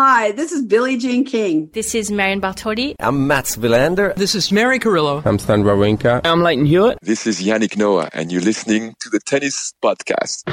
Hi, this is Billie Jean King. This is Marion Bartoli. I'm Mats Wilander. This is Mary Carillo. I'm Stan Wawrinka. I'm Lleyton Hewitt. This is Yannick Noah, and you're listening to the Tennis Podcast.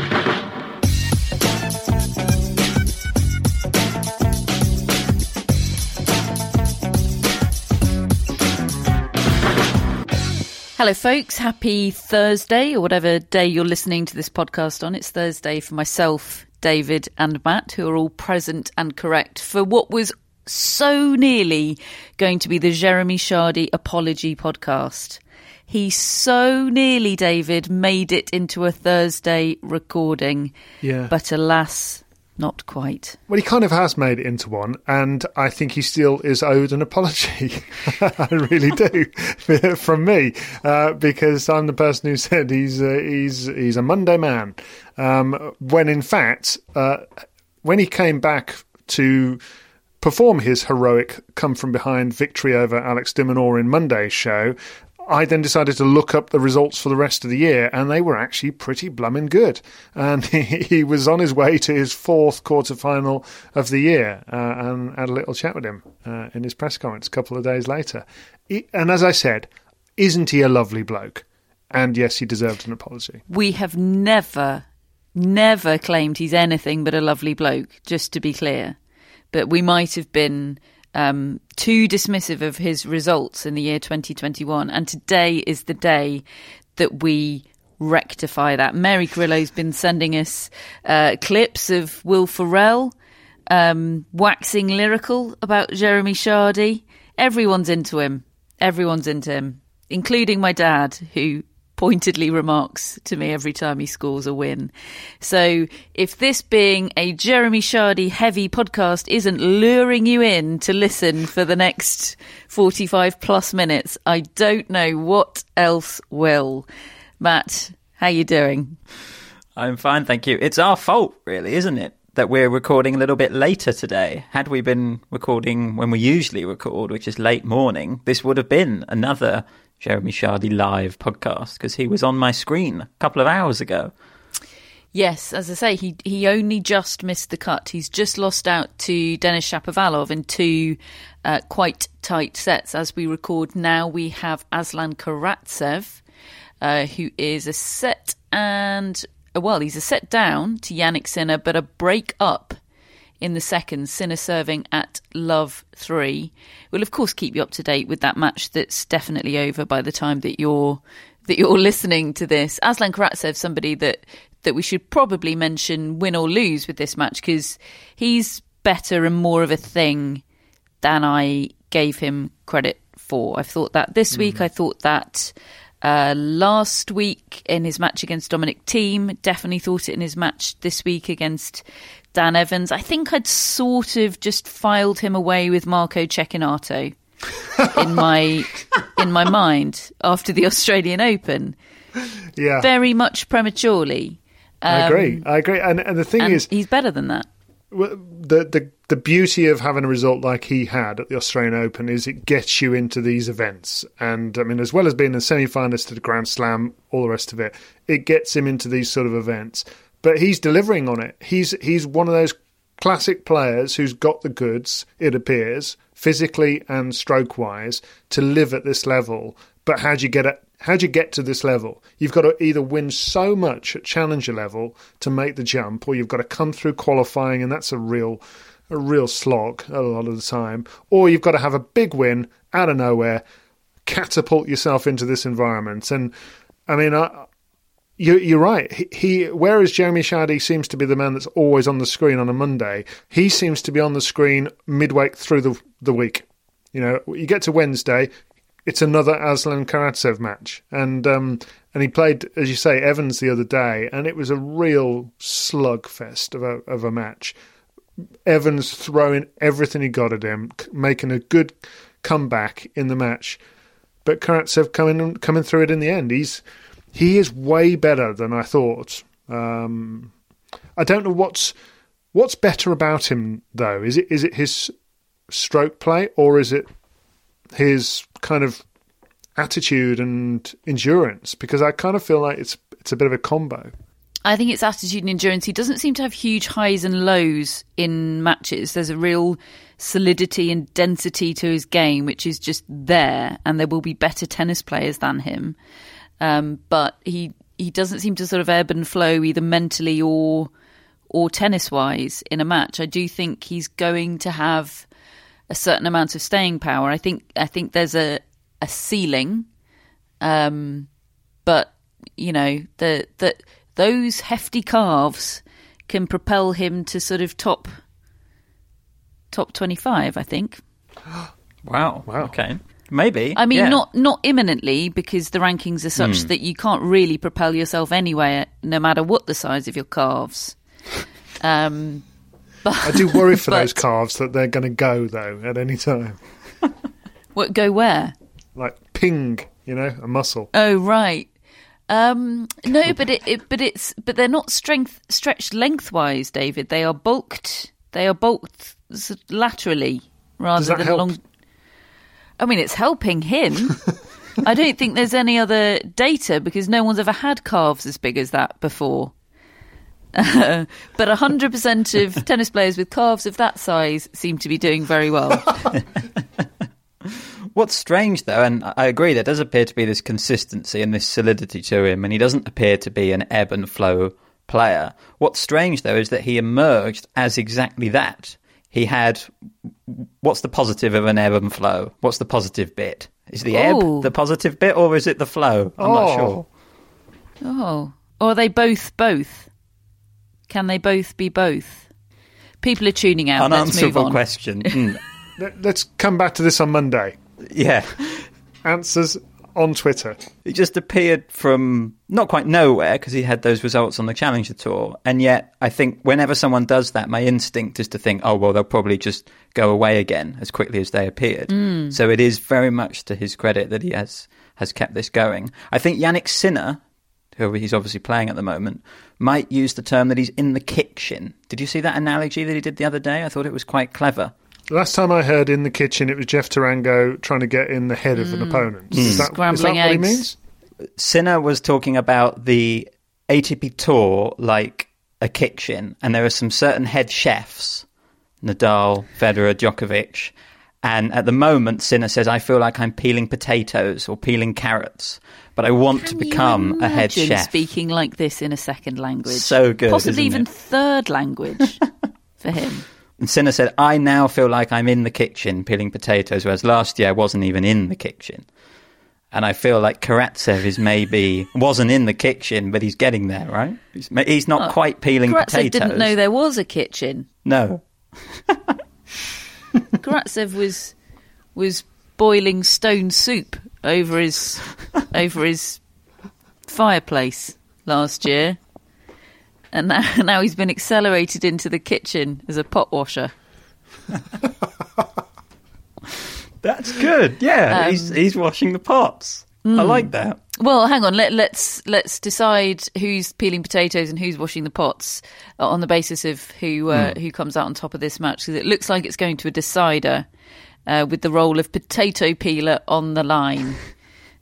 Hello, folks. Happy Thursday, or whatever day you're listening to this podcast on. It's Thursday for myself, David, and Matt, who are all present and correct for what was so nearly going to be the Jeremy Chardy apology podcast. He so nearly, David, made it into a Thursday recording. Yeah. But alas, not quite. Well, he kind of has made it into one, and I think he still is owed an apology. I really do, from me, uh, because I'm the person who said he's uh, he's he's a Monday man, um, when in fact, uh, when he came back to perform his heroic come from behind victory over Alex de Minaur in Monday's show, I then decided to look up the results for the rest of the year, and they were actually pretty blooming good. And he, he was on his way to his fourth quarterfinal of the year, uh, and had a little chat with him uh, in his press conference a couple of days later. He, and as I said, isn't he a lovely bloke? And yes, he deserved an apology. We have never, never claimed he's anything but a lovely bloke, just to be clear. But we might have been um, too dismissive of his results in the year 2021. And today is the day that we rectify that. Mary Carillo's been sending us uh, clips of Will Ferrell um, waxing lyrical about Jeremy Chardy. Everyone's into him. Everyone's into him, including my dad, who pointedly remarks to me every time he scores a win. So if this being a Jeremy Chardy heavy podcast isn't luring you in to listen for the next 45 plus minutes, I don't know what else will. Matt, how you doing? I'm fine, thank you. It's our fault, really, isn't it? That we're recording a little bit later today. Had we been recording when we usually record, which is late morning, this would have been another Jeremy Chardy live podcast because he was on my screen a couple of hours ago. Yes, as I say, he he only just missed the cut. He's just lost out to Denis Shapovalov in two uh, quite tight sets. As we record now, we have Aslan Karatsev, uh, who is a set and well, he's a set down to Jannik Sinner, but a break up in the second, Sinner serving at love three. We'll of course keep you up to date with that match that's definitely over by the time that you're that you're listening to this. Aslan Karatsev, somebody that that we should probably mention win or lose with this match because he's better and more of a thing than I gave him credit for. I've thought that this mm. week. I thought that uh, last week in his match against Dominic Thiem. Definitely thought it in his match this week against Dan Evans. I think I'd sort of just filed him away with Marco Cecchinato in my in my mind after the Australian Open. Yeah, very much prematurely. Um, I agree. I agree. And, and the thing and is, he's better than that. The, the the beauty of having a result like he had at the Australian Open is it gets you into these events, and I mean, as well as being a semi-finalist at a Grand Slam, all the rest of it, it gets him into these sort of events but he's delivering on it. He's he's one of those classic players who's got the goods. It appears physically and stroke wise to live at this level. But how do you get it how do you get to this level? You've got to either win so much at challenger level to make the jump, or you've got to come through qualifying, and that's a real a real slog a lot of the time, or you've got to have a big win out of nowhere, catapult yourself into this environment. And I mean, I, you, you're right. He, he, whereas Jeremy Chardy seems to be the man that's always on the screen on a Monday, he seems to be on the screen midway through the the week. You know, you get to Wednesday, it's another Aslan Karatsev match, and um, and he played, as you say, Evans the other day, and it was a real slugfest of a of a match. Evans throwing everything he got at him, making a good comeback in the match, but Karatsev coming coming through it in the end. He's he is way better than I thought. Um, I don't know what's what's better about him though. Is it is it his stroke play or is it his kind of attitude and endurance? Because I kind of feel like it's it's a bit of a combo. I think it's attitude and endurance. He doesn't seem to have huge highs and lows in matches. There's a real solidity and density to his game, which is just there, and there will be better tennis players than him. Um, but he he doesn't seem to sort of ebb and flow either mentally or or tennis wise in a match. I do think he's going to have a certain amount of staying power. I think I think there's a a ceiling, um, but you know the the those hefty calves can propel him to sort of top top 25 i think wow wow okay maybe i mean yeah. not not imminently because the rankings are such Hmm. that you can't really propel yourself anywhere no matter what the size of your calves um but I do worry for but- those calves that they're going to go though at any time, what go where like ping, you know, a muscle. Oh right. Um, no, but it, it, but it's, but they're not strength stretched lengthwise, David. They are bulked. They are bulked laterally rather than help? long. I mean, it's helping him. I don't think there's any other data because no one's ever had calves as big as that before. but 100% of tennis players with calves of that size seem to be doing very well. What's strange, though, and I agree, there does appear to be this consistency and this solidity to him, and he doesn't appear to be an ebb and flow player. What's strange, though, is that he emerged as exactly that. He had what's the positive of an ebb and flow? What's the positive bit? Is the Oh. ebb the positive bit, or is it the flow? I'm Oh. not sure. Oh, or are they both both? Can they both be both? People are tuning out. Let's Unanswerable question. Mm, Let- Let's come back to this on Monday. yeah. Answers on Twitter. He just appeared from not quite nowhere because he had those results on the Challenger Tour. And yet, I think whenever someone does that, my instinct is to think, oh, well, they'll probably just go away again as quickly as they appeared. So it is very much to his credit that he has, has kept this going. I think Jannik Sinner, who he's obviously playing at the moment, might use the term that he's in the kitchen. Did you see that analogy that he did the other day? I thought it was quite clever. Last time I heard in the kitchen, it was Jeff Tarango trying to get in the head of an mm. opponent. Hmm. Is that, is that Scrambling what he means? Sinner was talking about the ATP tour like a kitchen, and there are some certain head chefs Nadal, Federer, Djokovic. And at the moment, Sinner says, I feel like I'm peeling potatoes or peeling carrots, but I want to Can you become a head chef. Speaking like this in a second language, So good, possibly even it? third language for him. And Sinner said, I now feel like I'm in the kitchen peeling potatoes, whereas last year I wasn't even in the kitchen. And I feel like Karatsev is maybe wasn't in the kitchen, but he's getting there, right? He's, he's not oh, quite peeling Karatsev potatoes. didn't know there was a kitchen. No. Karatsev was was boiling stone soup over his over his fireplace last year, and now, now he's been accelerated into the kitchen as a pot washer. That's good. Yeah, Um, he's he's washing the pots. I like that. Well, hang on. Let, let's let's decide who's peeling potatoes and who's washing the pots uh, on the basis of who uh, who comes out on top of this match because it looks like it's going to a decider uh, with the role of potato peeler on the line.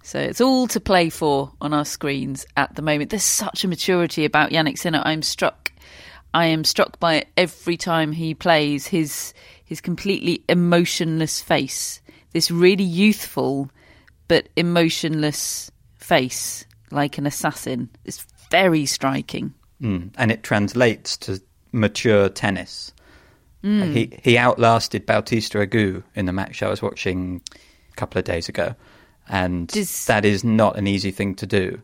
So it's all to play for on our screens at the moment. There's such a maturity about Yannick Sinner. I'm struck. I am struck by it every time he plays. His his completely emotionless face. This really youthful but emotionless face like an assassin. It's very striking. Mm. And it translates to mature tennis. Mm. He he outlasted Bautista Agut in the match I was watching a couple of days ago, and Does... that is not an easy thing to do.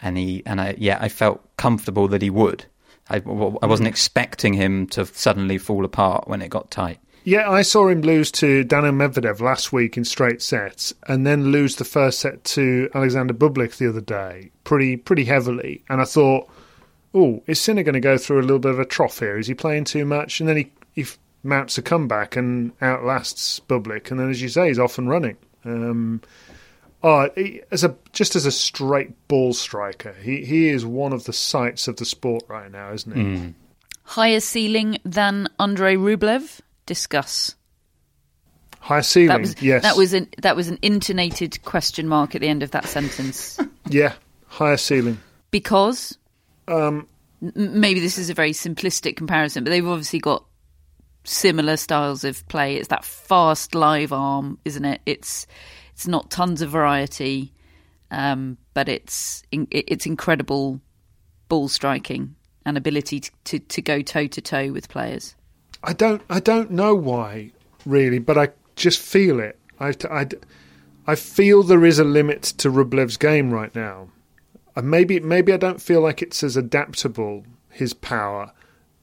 And he and I yeah I felt comfortable that he would. I, I wasn't expecting him to suddenly fall apart when it got tight. Yeah, I saw him lose to Daniil Medvedev last week in straight sets, and then lose the first set to Alexander Bublik the other day, pretty pretty heavily. And I thought, oh, is Sinner going to go through a little bit of a trough here? Is he playing too much? And then he, he mounts a comeback and outlasts Bublik, and then as you say, he's off and running. Um, oh, he, as a just as a straight ball striker, he he is one of the sights of the sport right now, isn't he? Mm. Higher ceiling than Andrei Rublev discuss? High ceiling, that was, yes. That was an that was an intonated question mark at the end of that sentence. yeah, higher ceiling. Because um, maybe this is a very simplistic comparison, but they've obviously got similar styles of play. It's that fast live arm, isn't it? It's it's not tons of variety, um, but it's it's incredible ball striking and ability to, to, to go toe to toe with players. I don't I don't know why really, but I just feel it. I, I, I feel there is a limit to Rublev's game right now. And maybe maybe I don't feel like it's as adaptable his power.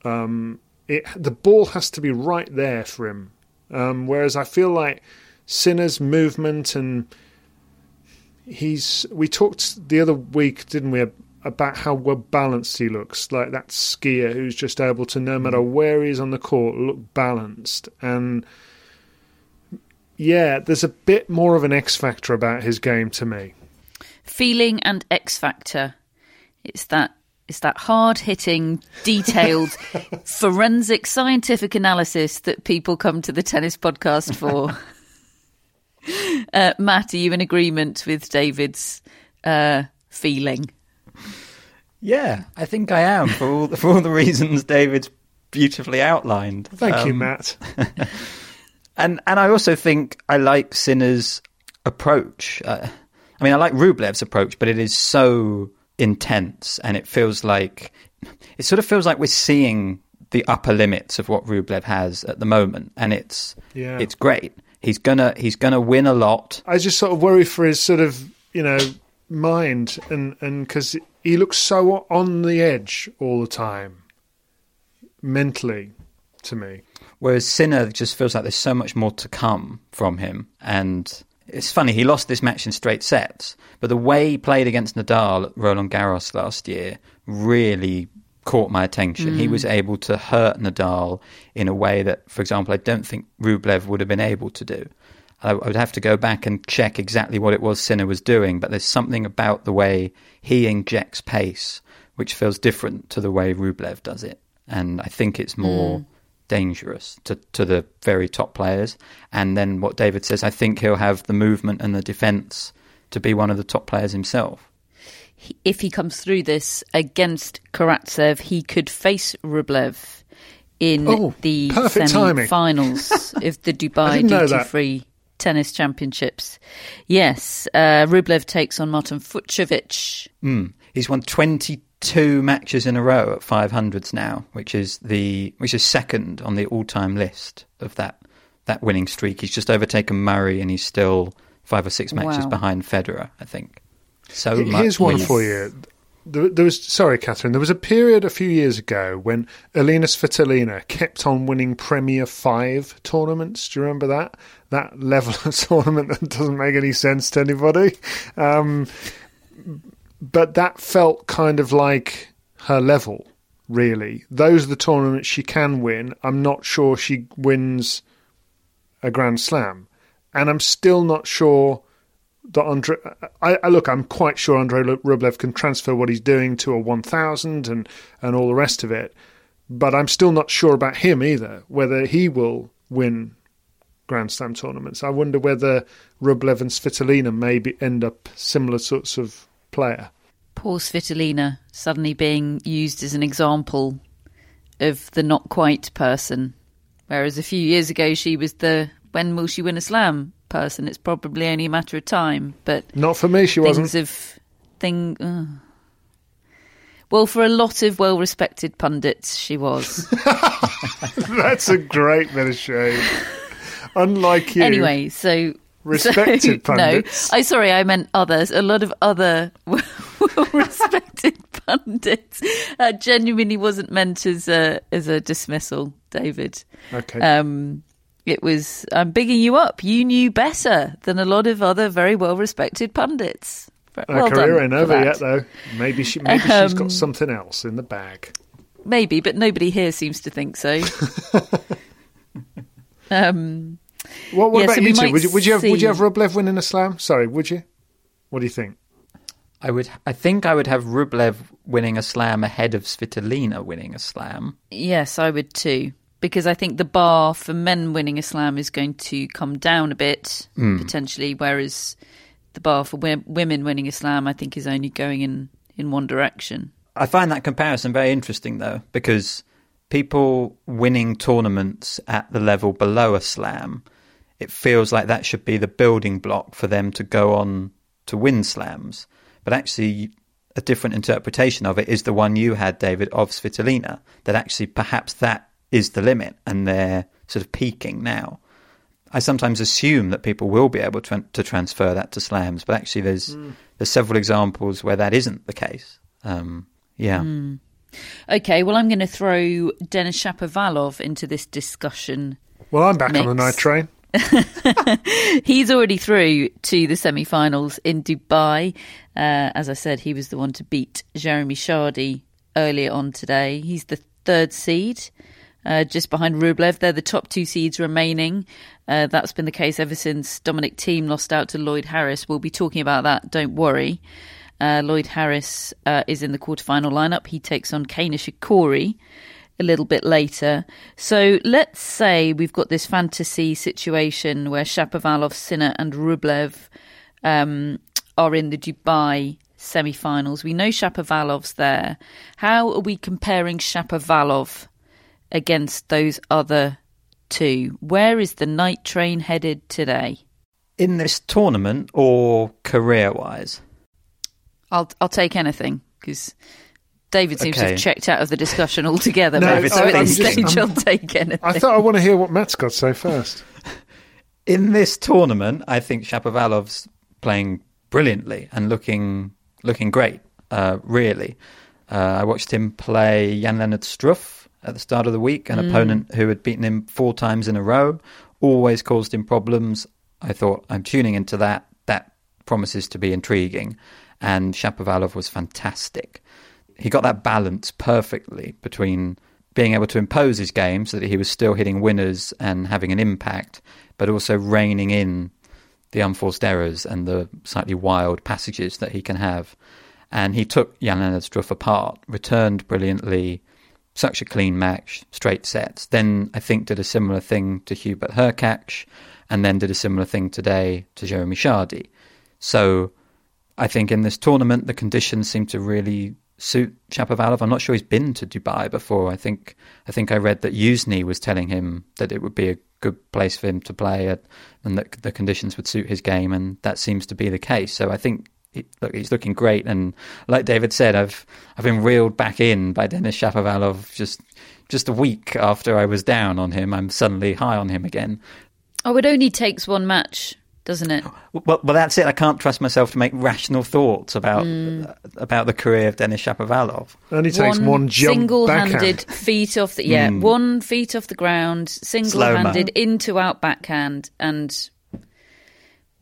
Um, it the ball has to be right there for him. Um, whereas I feel like Sinner's movement and he's we talked the other week, didn't we, about how well balanced he looks, like that skier who's just able to, no matter mm. where he is on the court, look balanced. And yeah, there's a bit more of an X factor about his game to me. Feeling and X factor. It's that it's that hard hitting, detailed, forensic scientific analysis that people come to the tennis podcast for. uh, Matt, are you in agreement with David's uh, feeling? Yeah, I think I am for all the, for all the reasons David's beautifully outlined. Thank um, you, Matt. and and I also think I like Sinner's approach. Uh, I mean, I like Rublev's approach, but it is so intense, and it feels like it sort of feels like we're seeing the upper limits of what Rublev has at the moment, and it's yeah. it's great. He's gonna he's gonna win a lot. I just sort of worry for his sort of you know mind and and because he looks so on the edge all the time mentally to me. Whereas sinner just feels like there's so much more to come from him. And it's funny he lost this match in straight sets but the way he played against nadal at roland garros last year really caught my attention. Mm. he was able to hurt nadal in a way that for example i don't think rublev would have been able to do. I would have to go back and check exactly what it was Sinner was doing, but there's something about the way he injects pace which feels different to the way Rublev does it. And I think it's more mm. dangerous to, to the very top players. And then what David says, I think he'll have the movement and the defence to be one of the top players himself. If he comes through this against Karatsev, he could face Rublev in oh, the semi-finals of the Dubai duty-free tennis championships. Yes, uh, Rublev takes on Martin Fucsovics. Mm. He's won 22 matches in a row at 500s now, which is the which is second on the all-time list of that that winning streak. He's just overtaken Murray, and he's still five or six matches wow. behind Federer, I think. So much. here's one for you there, there, was sorry, Catherine. There was a period a few years ago when Elina Svitolina kept on winning Premier Five tournaments. Do you remember that? That level of tournament that doesn't make any sense to anybody. Um, but that felt kind of like her level. Really, those are the tournaments she can win. I'm not sure she wins a Grand Slam, and I'm still not sure that Andre, I, I, look, I'm quite sure Andrei Rublev can transfer what he's doing to a 1000 and and all the rest of it, but I'm still not sure about him either. Whether he will win Grand Slam tournaments, I wonder whether Rublev and Svitolina maybe end up similar sorts of player. Poor Svitolina suddenly being used as an example of the not quite person, whereas a few years ago she was the when will she win a slam person. It's probably only a matter of time. But not for me. She things wasn't. Have, thing. Uh. Well, for a lot of well respected pundits, she was. That's a great bit of shade. Unlike you. Anyway, so. Respected so, pundits. No, I sorry, I meant others. A lot of other well respected pundits. Uh, genuinely wasn't meant as a as a dismissal, David. Okay. Um, it was. I'm bigging you up. You knew better than a lot of other very well respected pundits. Her Well career ain't over yet, though. Maybe she, maybe she's Um, got something else in the bag. Maybe, but nobody here seems to think so. um, What, what yeah, about so you two? Would you, would you have would you have Rublev winning a slam? Sorry, would you? What do you think? I would. I think I would have Rublev winning a slam ahead of Svitolina winning a slam. yes, I would too, because I think the bar for men winning a slam is going to come down a bit hmm. potentially, whereas the bar for women winning a slam, I think, is only going in in one direction. I find that comparison very interesting, though, because people winning tournaments at the level below a slam, it feels like that should be the building block for them to go on to win slams. But actually, a different interpretation of it is the one you had, David, of Svitolina, that actually perhaps that is the limit and they're sort of peaking now. I sometimes assume that people will be able to, to transfer that to slams, but actually, there's there's several examples where that isn't the case. Um, yeah, Okay, well, I'm going to throw Denis Shapovalov into this discussion Well, I'm back on the night train. He's already through to the semi-finals in Dubai. Uh, as I said, he was the one to beat Jeremy Chardy earlier on today. He's the third seed, uh, just behind Rublev. They're the top two seeds remaining. Uh, that's been the case ever since Dominic Thiem lost out to Lloyd Harris. We'll be talking about that. Don't worry. Uh, Lloyd Harris uh, is in the quarterfinal lineup. He takes on Kei Nishikori a little bit later. So let's say we've got this fantasy situation where Shapovalov, Sinner, and Rublev um, are in the Dubai semi-finals. We know Shapovalov's there. How are we comparing Shapovalov against those other two? Where is the night train headed today? in this tournament or career-wise. I'll I'll take anything because. David seems to have checked out of the discussion altogether. No, but so I- at I'm this just- stage, I'm- I'll take anything. I thought I want to hear what Matt's got to say first. In this tournament, I think Shapovalov's playing brilliantly and looking looking great. Uh, really, uh, I watched him play Jan Lennard Struff at the start of the week, an mm. opponent who had beaten him four times in a row, always caused him problems. I thought I'm tuning into that. That promises to be intriguing, and Shapovalov was fantastic. He got that balance perfectly between being able to impose his game so that he was still hitting winners and having an impact, but also reining in the unforced errors and the slightly wild passages that he can have. And he took Jan Lennard apart, returned brilliantly, such a clean match, straight sets. Then I think did a similar thing to Hubert Hurkacz, and then did a similar thing today to Jeremy Chardy. So I think in this tournament the conditions seem to really suit Shapovalov. I'm not sure he's been to Dubai before. I think I think I read that Youzhny was telling him that it would be a good place for him to play and that the conditions would suit his game, and that seems to be the case. So I think. He, look, he's looking great, and like David said, I've I've been reeled back in by Denis Shapovalov just just a week after I was down on him. I'm suddenly high on him again. Oh, it only takes one match, doesn't it? Oh, well, well, that's it. I can't trust myself to make rational thoughts about hmm. uh, about the career of Denis Shapovalov. Only takes one, jump single-handed backhand. feet off the yeah, hmm. one feet off the ground, single-handed into out backhand, and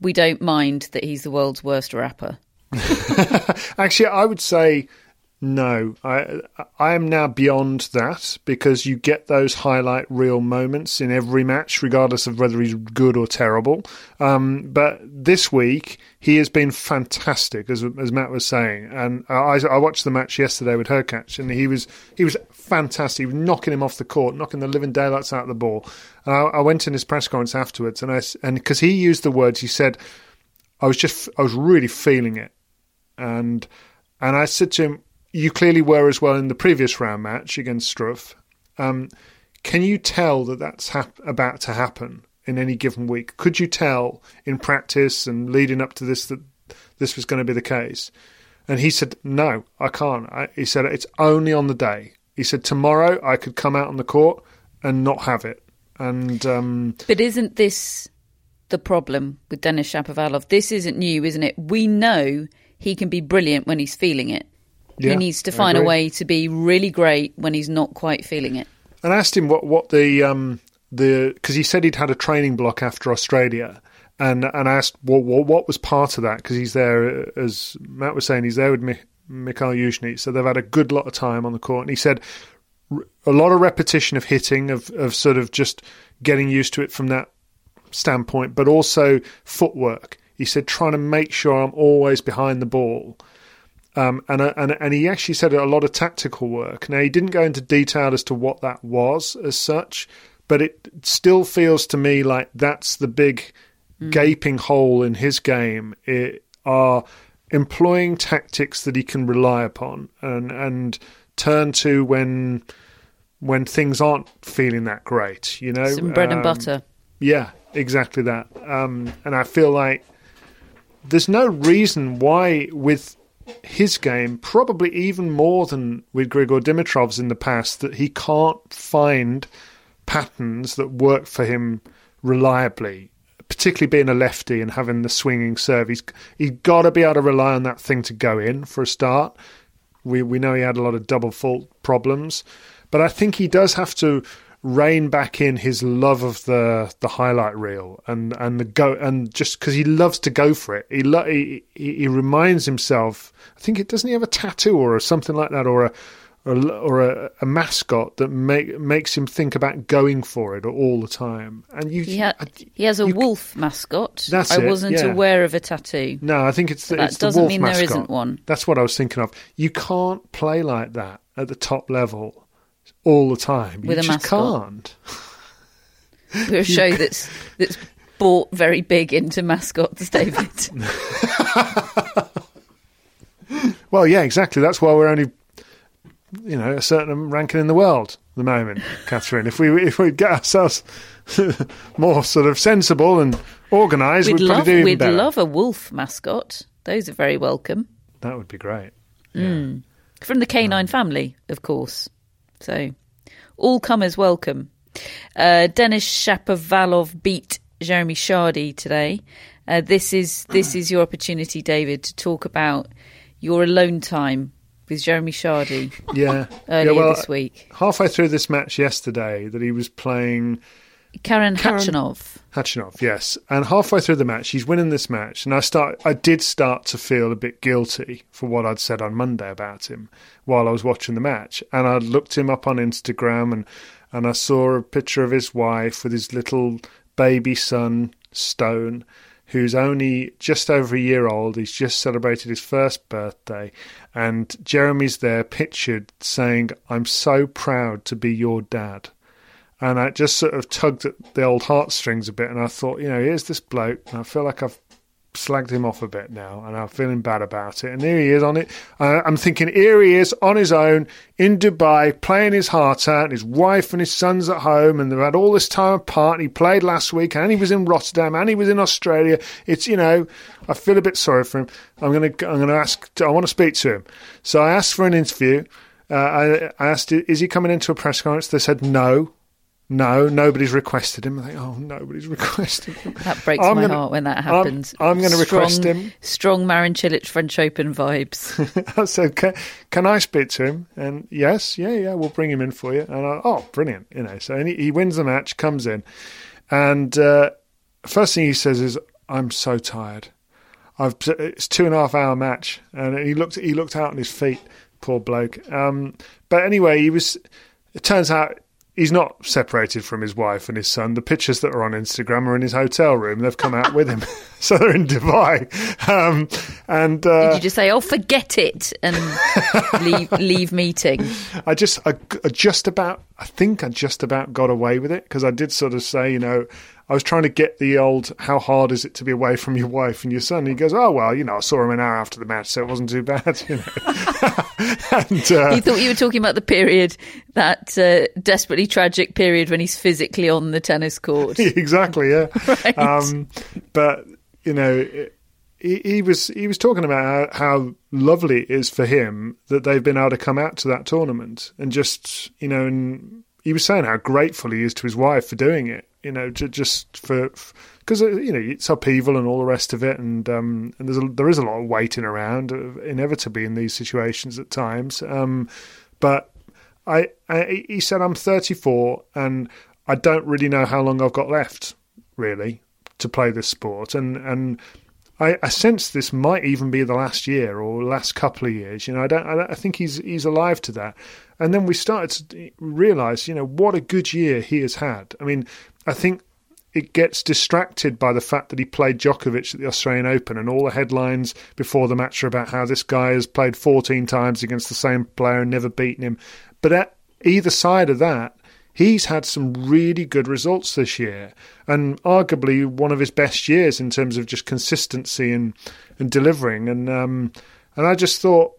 we don't mind that he's the world's worst rapper. Actually, I would say no. I I am now beyond that because you get those highlight reel moments in every match, regardless of whether he's good or terrible. Um, but this week he has been fantastic, as as Matt was saying. And I, I watched the match yesterday with Hurkacz, and he was he was fantastic. He was knocking him off the court, knocking the living daylights out of the ball. And I, I went in his press conference afterwards, and I and because he used the words, he said, "I was just I was really feeling it." and and I said to him, "You clearly were as well in the previous round match against Struff. Um, can you tell that that's hap- about to happen in any given week? Could you tell in practice and leading up to this that this was going to be the case?" And he said, "No, I can't." I, he said, "It's only on the day." He said, "Tomorrow I could come out on the court and not have it." And um, But isn't this the problem with Denis Shapovalov? This isn't new, isn't it? We know he can be brilliant when he's feeling it. Yeah, he needs to find a way to be really great when he's not quite feeling it. and I asked him what what the um the because he said he'd had a training block after Australia, and and I asked what what, what was part of that because he's there uh, as Matt was saying he's there with Mi- Mikhail Youzhny, so they've had a good lot of time on the court, and he said a lot of repetition of hitting of of sort of just getting used to it from that standpoint, but also footwork. He said trying to make sure I'm always behind the ball. Um, and, uh, and and he actually said a lot of tactical work. Now he didn't go into detail as to what that was as such, but it still feels to me like that's the big gaping hole in his game. It are employing tactics that he can rely upon and and turn to when when things aren't feeling that great. You know, Some bread and Um, butter. yeah, exactly that. Um, and I feel like there's no reason why, with his game, probably even more than with Grigor Dimitrov's in the past, that he can't find patterns that work for him reliably. Particularly being a lefty and having the swinging serve, he's he's got to be able to rely on that thing to go in for a start. We we know he had a lot of double fault problems, but I think he does have to rein back in his love of the the highlight reel and and the go and just because he loves to go for it. He, lo- he he he reminds himself. I think it doesn't he have a tattoo or something like that or a or, a- or a, a mascot that make, makes him think about going for it all the time. And you, He, ha- he has a you- wolf mascot. That's I it, wasn't yeah. aware of a tattoo. No, I think it's the, That it's the doesn't wolf mean there mascot. isn't one. That's what I was thinking of. You can't play like that at the top level all the time. With you a just mascot. can't. We're a show that's that's bought very big into mascots, David. Well, yeah, exactly. That's why we're only, you know, a certain ranking in the world at the moment, Catherine. If we if we get ourselves more sort of sensible and organised, we'd we'd love probably do we'd better. love a wolf mascot. Those are very welcome. that would be great. From the canine family, of course. So all comers welcome. Uh, Denis Shapovalov beat Jeremy Chardy today. Uh, this is this is your opportunity, David, to talk about your alone time with Jeremy Chardy Yeah. earlier yeah, well, this week. Halfway through this match yesterday, that he was playing Karen, Karen- Khachanov. Hachinov, yes. And halfway through the match, he's winning this match, and I start, I did start to feel a bit guilty for what I'd said on Monday about him while I was watching the match. And I looked him up on Instagram, and and I saw a picture of his wife with his little baby son Stone, who's only just over a year old. He's just celebrated his first birthday, and Jeremy's there pictured saying, "I'm so proud to be your dad." and I just sort of tugged at the old heartstrings a bit, and I thought, you know, here's this bloke, and I feel like I've slagged him off a bit now, and I'm feeling bad about it. And here he is on it. Uh, I'm thinking, here he is on his own in Dubai, playing his heart out, his wife and his sons at home, and they've had all this time apart. He played last week, and he was in Rotterdam, and he was in Australia. It's you know, I feel a bit sorry for him. I'm gonna, I'm gonna ask. I want to speak to him, so I asked for an interview. Uh, I, I asked, is he coming into a press conference? They said no. No, nobody's requested him. I think, oh, nobody's requested him. That breaks I'm my gonna- heart when that I'm- happens. I'm, going to request him. Strong Marin Cilic French Open vibes. I said, can, can I speak to him? And yes, yeah, yeah, we'll bring him in for you. And I, oh, brilliant, you know. So he, he wins the match, comes in, and uh, first thing he says is, "I'm so tired. I've it's two and a half hour match." And he looked he looked out on his feet, poor bloke. Um, but anyway, he was. It turns out he's not separated from his wife and his son. The pictures that are on Instagram are in his hotel room. They've come out with him, so they're in Dubai. Um, and uh, Did you just say, "Oh, forget it," and leave leave meeting? I just, I, I just about, I think I just about got away with it because I did sort of say, you know, I was trying to get the old, how hard is it to be away from your wife and your son? And he goes, oh well, you know, I saw him an hour after the match, so it wasn't too bad, you know. and uh, He thought you were talking about the period, that uh, desperately tragic period when he's physically on the tennis court. exactly, yeah. Right. Um, but you know, it, he, he was he was talking about how, how lovely it is for him that they've been able to come out to that tournament and just you know and he was saying how grateful he is to his wife for doing it you know just for because you know it's upheaval and all the rest of it and um, and there's a, there is a lot of waiting around uh, inevitably in these situations at times um, but I, I he said I'm 34 and I don't really know how long I've got left really to play this sport and and I, I, sense this might even be the last year or last couple of years. You know, I don't. I, I think he's he's alive to that. And then we started to realise, you know, what a good year he has had. I mean, I think it gets distracted by the fact that he played Djokovic at the Australian Open and all the headlines before the match are about how this guy has played 14 times against the same player and never beaten him. But at either side of that, he's had some really good results this year and arguably one of his best years in terms of just consistency and, and delivering. And, um, and I just thought,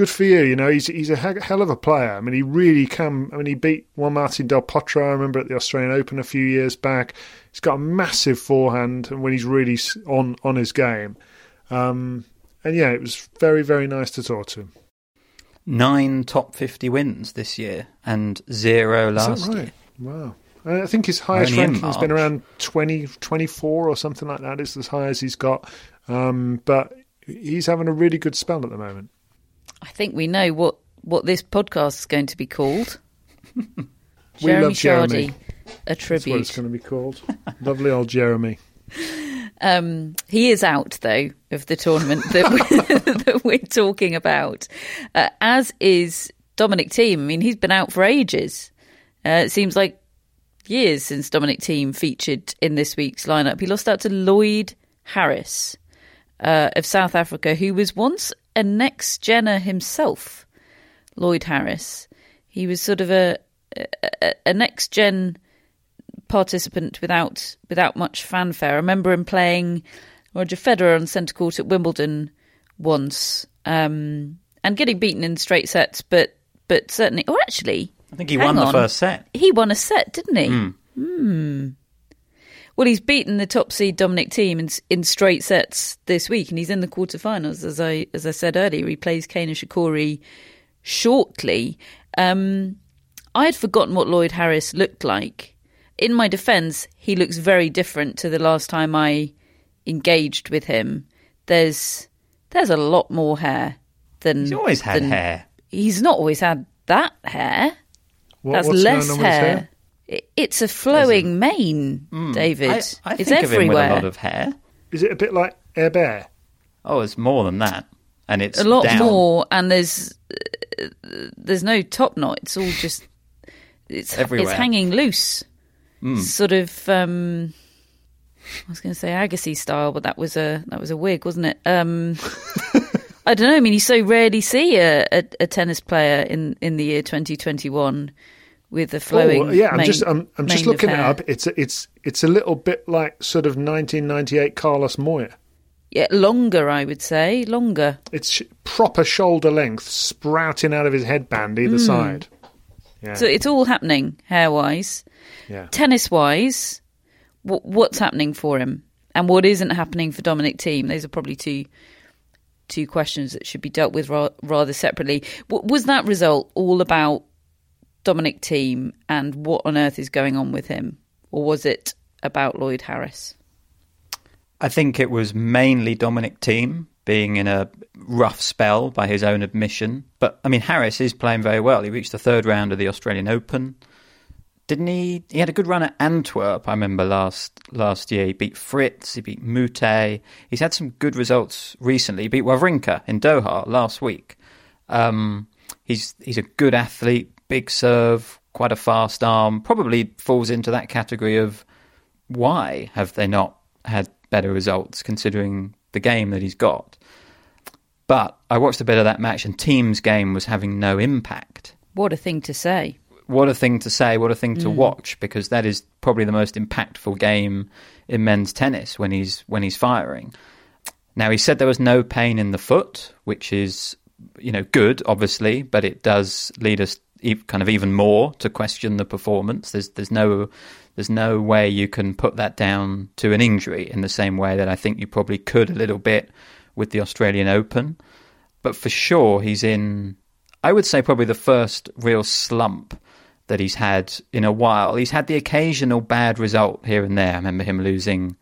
good for you. You know, he's he's a hell of a player. I mean, he really can. I mean, he beat Juan Martin Del Potro. I remember at the Australian Open a few years back. He's got a massive forehand, and when he's really on on his game, um, and yeah, it was very very nice to talk to him. Nine top fifty wins this year, and zero last right? year. Wow. I think his highest ranking has been around 20, 24 or something like that. It's as high as he's got. Um, but he's having a really good spell at the moment. I think we know what, what this podcast is going to be called. Jeremy Chardy, a tribute. That's what it's going to be called. Lovely old Jeremy. Um, he is out though of the tournament that, we, that we're talking about, uh, as is Dominic Thiem. I mean, he's been out for ages. Uh, it seems like years since Dominic Thiem featured in this week's lineup. He lost out to Lloyd Harris uh, of South Africa, who was once a next gener himself, Lloyd Harris. He was sort of a a, a next gen participant without without much fanfare. I remember him playing Roger Federer on centre court at Wimbledon once, um, and getting beaten in straight sets, but but certainly. or actually, I think he won on. the first set. He won a set, didn't he? Mm. Hmm. Well, he's beaten the top seed Dominic Thiem in, in straight sets this week, and he's in the quarterfinals. As I as I said earlier, he plays Kei Nishikori shortly. Um, I had forgotten what Lloyd Harris looked like. In my defence, he looks very different to the last time I engaged with him. There's there's a lot more hair than he's always had than, hair. He's not always had that hair. What, That's less hair. hair. It's a flowing mane, mm. David. I, I it's think everywhere. of him with a lot of hair. Is it a bit like Air Bear? Oh, it's more than that, and it's a lot down. more. And there's uh, there's no top knot. It's all just it's everywhere. It's hanging loose, mm. sort of. Um, I was going to say Agassi style, but that was a that was a wig, wasn't it? Um, I don't know. I mean, you so rarely see a, a, a tennis player in, in the year 2021 with the flowing. Oh, yeah, I'm just I'm, I'm just looking it up. It's a, it's it's a little bit like sort of 1998 Carlos Moya. Yeah, longer, I would say, longer. It's sh- proper shoulder length, sprouting out of his headband either mm. side. Yeah. So it's all happening hair wise. Yeah. Tennis wise, w- what's happening for him, and what isn't happening for Dominic Thiem? Those are probably two two questions that should be dealt with ra- rather separately. W- was that result all about Dominic Thiem and what on earth is going on with him? Or was it about Lloyd Harris? I think it was mainly Dominic Thiem being in a rough spell by his own admission. But I mean, Harris is playing very well. He reached the third round of the Australian Open. Didn't he? He had a good run at Antwerp. I remember last last year. He beat Fritz. He beat Moutet. He's had some good results recently. He beat Wawrinka in Doha last week. Um, he's he's a good athlete big serve, quite a fast arm, probably falls into that category of why have they not had better results considering the game that he's got. But I watched a bit of that match and Thiem's game was having no impact. What a thing to say. What a thing to say, what a thing to mm. watch because that is probably the most impactful game in men's tennis when he's when he's firing. Now he said there was no pain in the foot, which is you know good obviously, but it does lead us kind of even more to question the performance. There's there's no there's no way you can put that down to an injury in the same way that I think you probably could a little bit with the Australian Open. But for sure, he's in. I would say probably the first real slump that he's had in a while. He's had the occasional bad result here and there. I remember him losing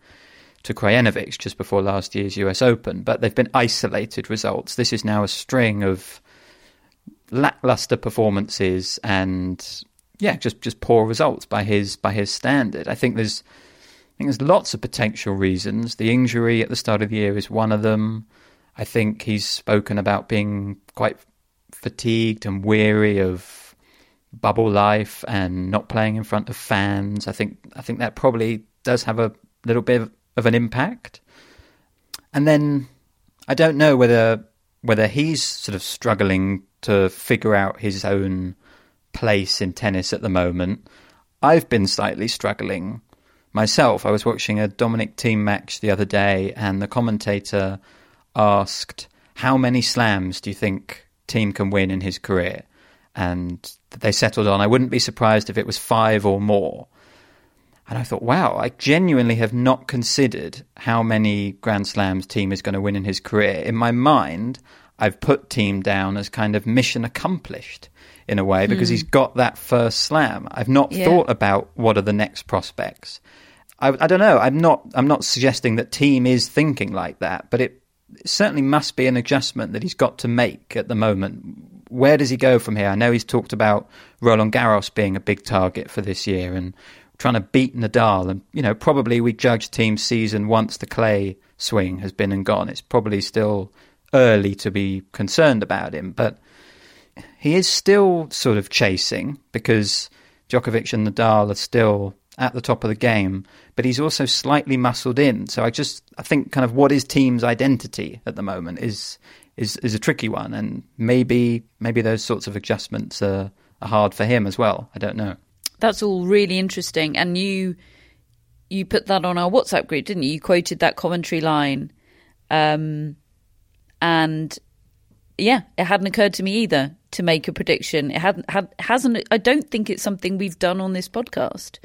to Krajinovic just before last year's US Open, but they've been isolated results. This is now a string of lackluster performances and yeah, just just poor results by his by his standard. I think there's I think there's lots of potential reasons. The injury at the start of the year is one of them. I think he's spoken about being quite fatigued and weary of bubble life and not playing in front of fans. I think I think that probably does have a little bit of, of an impact. And then I don't know whether whether he's sort of struggling to figure out his own place in tennis at the moment. I've been slightly struggling myself. I was watching a Dominic Thiem match the other day, and the commentator asked, How many slams do you think Thiem can win in his career? And they settled on, I wouldn't be surprised if it was five or more. And I thought, wow, I genuinely have not considered how many Grand Slams Thiem is going to win in his career. In my mind, I've put Thiem down as kind of mission accomplished in a way because hmm. he's got that first slam. I've not yeah. thought about what are the next prospects. I, I, don't know. I'm not. I'm not suggesting that Thiem is thinking like that, but it, it certainly must be an adjustment that he's got to make at the moment. Where does he go from here? I know he's talked about Roland Garros being a big target for this year and trying to beat Nadal, and you know probably we judge Thiem's season once the clay swing has been and gone. It's probably still early to be concerned about him, but he is still sort of chasing because Djokovic and Nadal are still at the top of the game, but he's also slightly muscled in. So I just I think kind of what is Thiem's identity at the moment is is is a tricky one, and maybe maybe those sorts of adjustments are, are hard for him as well. I don't know. That's all really interesting, and you you put that on our WhatsApp group, didn't you? You quoted that commentary line. Um, and yeah, it hadn't occurred to me either to make a prediction. It hadn't had hasn't. I don't think it's something we've done on this podcast.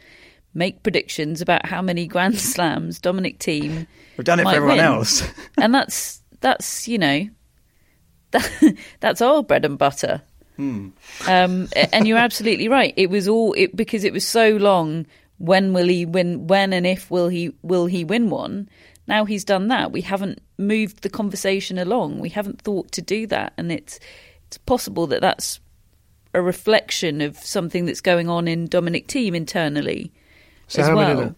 Make predictions about how many Grand Slams Dominic Thiem. We've done it for everyone win. else, and that's that's you know that, that's our bread and butter. Hmm. Um, and you're absolutely right. It was all it because it was so long. When will he win? When and if will he will he win one? now he's done that, we haven't moved the conversation along. We haven't thought to do that, and it's it's possible that that's a reflection of something that's going on in Dominic Thiem internally so as well.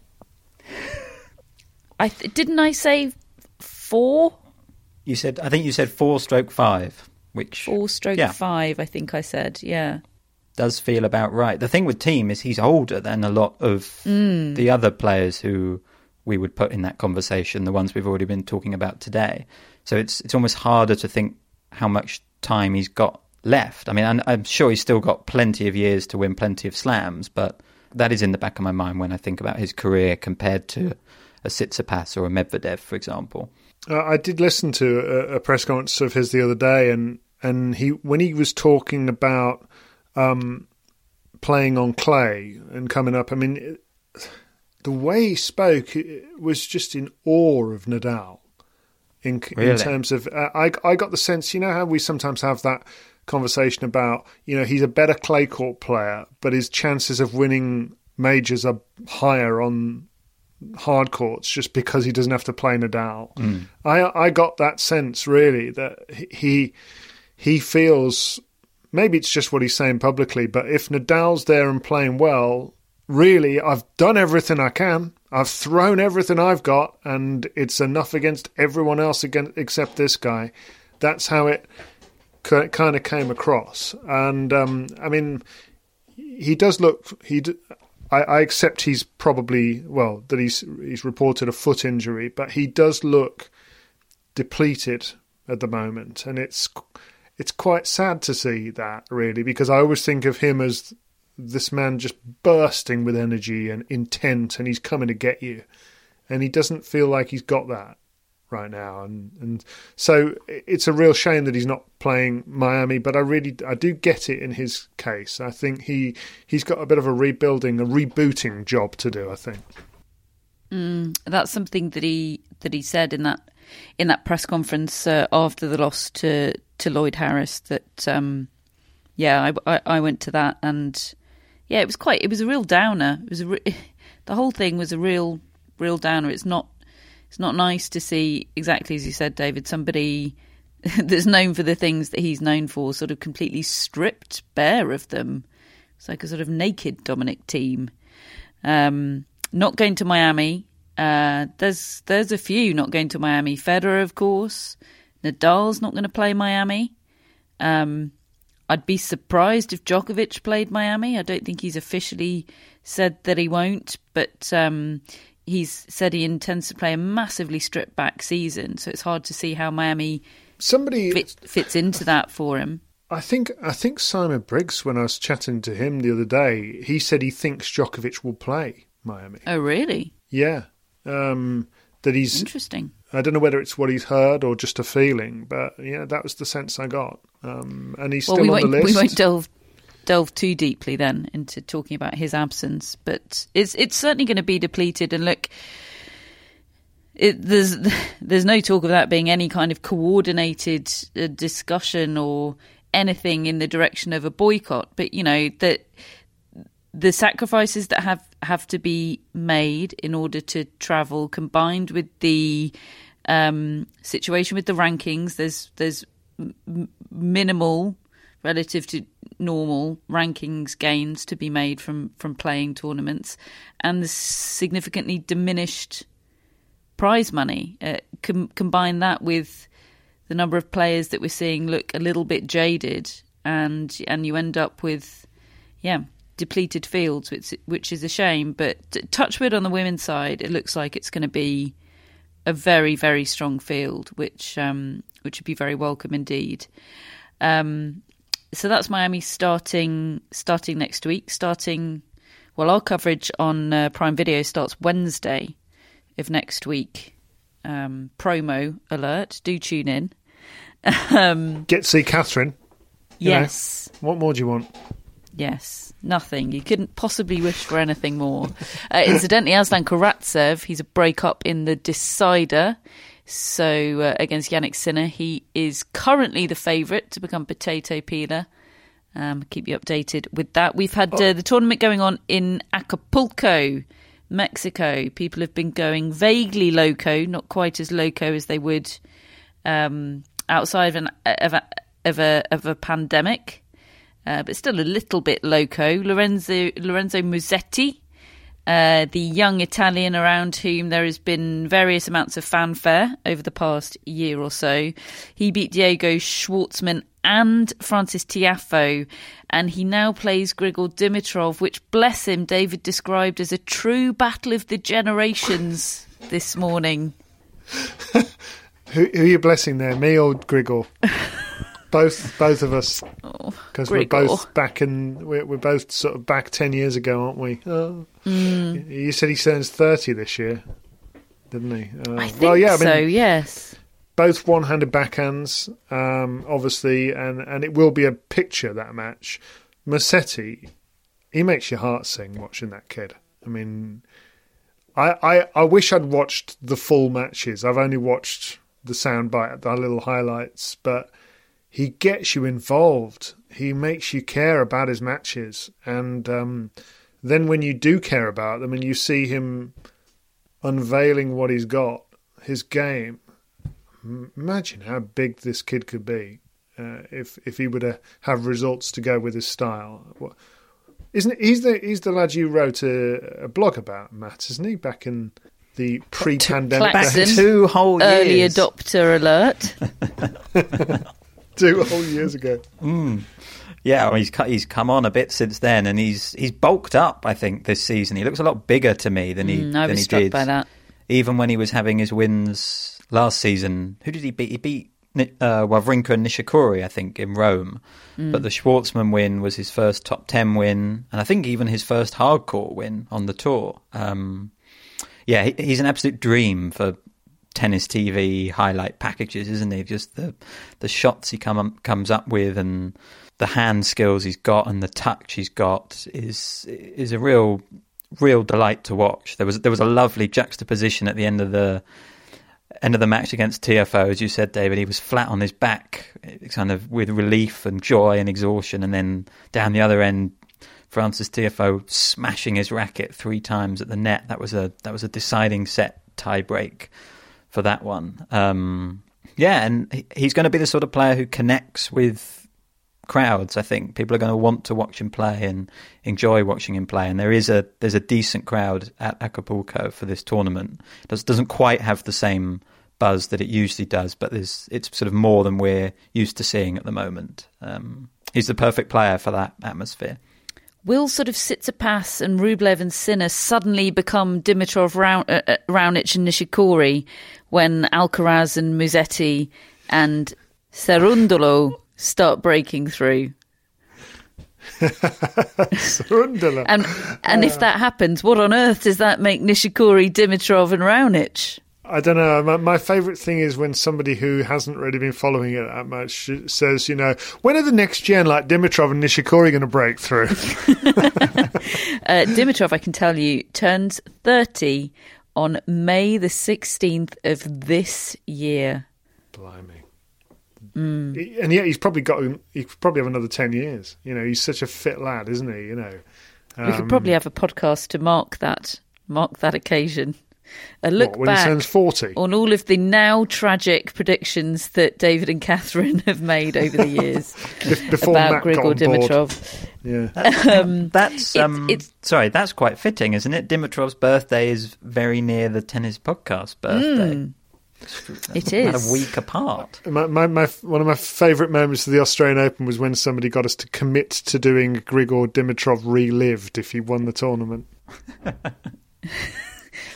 I th- didn't I say four? You said I think you said four stroke five, which four stroke yeah. five. I think I said yeah. Does feel about right. The thing with Thiem is he's older than a lot of mm. the other players who we would put in that conversation, the ones we've already been talking about today. So it's it's almost harder to think how much time he's got left. I mean, I'm, I'm sure he's still got plenty of years to win plenty of slams, but that is in the back of my mind when I think about his career compared to a Tsitsipas or a Medvedev, for example. Uh, I did listen to a, a, press conference of his the other day, and and he when he was talking about um, playing on clay and coming up. I mean, the way he spoke was just in awe of Nadal. In, really? in terms of, uh, I, I got the sense, you know, how we sometimes have that conversation about, you know, he's a better clay court player, but his chances of winning majors are higher on hard courts just because he doesn't have to play Nadal. Mm. I I got that sense really that he he feels maybe it's just what he's saying publicly, but if Nadal's there and playing well, really, I've done everything I can. I've thrown everything I've got, and it's enough against everyone else against, except this guy. That's how it kind of came across. And um, I mean, he does look. He. I, I accept he's probably well that he's he's reported a foot injury, but he does look depleted at the moment, and it's it's quite sad to see that really because I always think of him as this man just bursting with energy and intent, and he's coming to get you. And he doesn't feel like he's got that right now, and and so it's a real shame that he's not playing Miami. But I really I do get it in his case. I think he he's got a bit of a rebuilding, a rebooting job to do. I think. Mm, that's something that he that he said in that in that press conference uh, after the loss to to Lloyd Harris. That um, yeah, I, I, I went to that and yeah, it was quite it was a real downer. It was a re- the whole thing was a real real downer. It's not it's not nice to see exactly as you said, David. Somebody that's known for the things that he's known for, sort of completely stripped bare of them. It's like a sort of naked Dominic Thiem. Um, not going to Miami. Uh, there's there's a few not going to Miami. Federer, of course. Nadal's not going to play Miami. Um, I'd be surprised if Djokovic played Miami. I don't think he's officially said that he won't, but um, he's said he intends to play a massively stripped back season. So it's hard to see how Miami somebody fit, fits into that for him. I think I think Simon Briggs, when I was chatting to him the other day, he said he thinks Djokovic will play Miami. Oh, really? Yeah, um, that he's interesting. I don't know whether it's what he's heard or just a feeling, but yeah, that was the sense I got. Um, and he's well, still we on the list. We won't delve delve too deeply then into talking about his absence, but it's it's certainly going to be depleted. And look, it, there's there's no talk of that being any kind of coordinated uh, discussion or anything in the direction of a boycott. But you know that the sacrifices that have have to be made in order to travel, combined with the um, situation with the rankings, there's there's m- minimal relative to normal rankings gains to be made from from playing tournaments, and the significantly diminished prize money. Uh, com- combine that with the number of players that we're seeing look a little bit jaded, and and you end up with yeah depleted fields, which which is a shame. But touchwood on the women's side, it looks like it's going to be a very very strong field, which um, which would be very welcome indeed. Um, so that's Miami starting starting next week. Starting well, our coverage on uh, Prime Video starts Wednesday of next week. Um, promo alert! Do tune in. um, Get to see Catherine. Yes. Know, what more do you want? Yes, nothing. You couldn't possibly wish for anything more. Uh, incidentally, Aslan Karatsev, he's a break up in the decider. So uh, against Jannik Sinner, he is currently the favourite to become potato peeler. Um, keep you updated with that. We've had uh, the tournament going on in Acapulco, Mexico. People have been going vaguely loco, not quite as loco as they would um, outside of, an, of, a, of, a, of a pandemic uh, but still a little bit loco. Lorenzo Lorenzo Musetti, uh, the young Italian around whom there has been various amounts of fanfare over the past year or so. He beat Diego Schwartzman and Francis Tiafoe, and he now plays Grigor Dimitrov, which, bless him, David described as a true battle of the generations this morning. who, who, are you blessing there, me or Grigor? both both of us. Because oh, we're both back in we're, we're, both sort of back 10 years ago aren't we? Oh. mm. you said he turns 30 this year didn't he? Uh, I think well yeah I mean, so yes. both one-handed backhands um, obviously and and it will be a picture that match. Musetti he makes your heart sing watching that kid. I mean I, I, I wish I'd watched the full matches. I've only watched the soundbite the little highlights but he gets you involved. He makes you care about his matches, and um, then when you do care about them and you see him unveiling what he's got, his game. Imagine how big this kid could be uh, if if he were to have results to go with his style. Isn't he's the he's the lad you wrote a, a blog about, Matt? Isn't he back in the pre-pandemic days? Two whole early adopter alert. two whole years ago. Mm. Yeah, well, he's he's come on a bit since then, and he's he's bulked up. I think this season he looks a lot bigger to me than he mm, I was he struck did. by that. Even when he was having his wins last season, who did he beat? He beat uh, Wawrinka and Nishikori, I think, in Rome. Mm. But the Schwartzman win was his first top ten win, and I think even his first hardcore win on the tour. Um, yeah, he, he's an absolute dream for tennis TV highlight packages, isn't he? Just the the shots he come comes up with and the hand skills he's got and the touch he's got is is a real real delight to watch. There was there was a lovely juxtaposition at the end of the end of the match against Tiafoe, as you said, David. He was flat on his back, kind of with relief and joy and exhaustion, and then down the other end, Francis Tiafoe smashing his racket three times at the net. That was a that was a deciding set tie break for that one. Um, yeah, and he's going to be the sort of player who connects with crowds. I think people are going to want to watch him play and enjoy watching him play. And there is a there's a decent crowd at Acapulco for this tournament. It does, doesn't quite have the same buzz that it usually does, but there's it's sort of more than we're used to seeing at the moment. Um, he's the perfect player for that atmosphere. Will sort of Tsitsipas and Rublev and Sinner suddenly become Dimitrov, uh, uh, Raonic and Nishikori when Alcaraz and Musetti and Cerundolo start breaking through. and and if that happens, what on earth does that make Nishikori, Dimitrov, and Raonic? I don't know. My, my favourite thing is when somebody who hasn't really been following it that much says, you know, when are the next gen like Dimitrov and Nishikori going to break through? uh, Dimitrov, I can tell you, turns 30 on May the 16th of this year. Blimey. Mm. And yet he's probably got he could probably have another ten years. You know, he's such a fit lad, isn't he? You know, um, we could probably um, have a podcast to mark that mark that occasion. A look what, when back he turns 40? on all of the now tragic predictions that David and Catherine have made over the years about Matt Grigor Dimitrov. Yeah, um, that's um, it's, it's, sorry, that's quite fitting, isn't it? Dimitrov's birthday is very near the tennis podcast birthday. Mm. It is a week apart. My, my, my, one of my favourite moments of the Australian Open was when somebody got us to commit to doing Grigor Dimitrov relived if he won the tournament.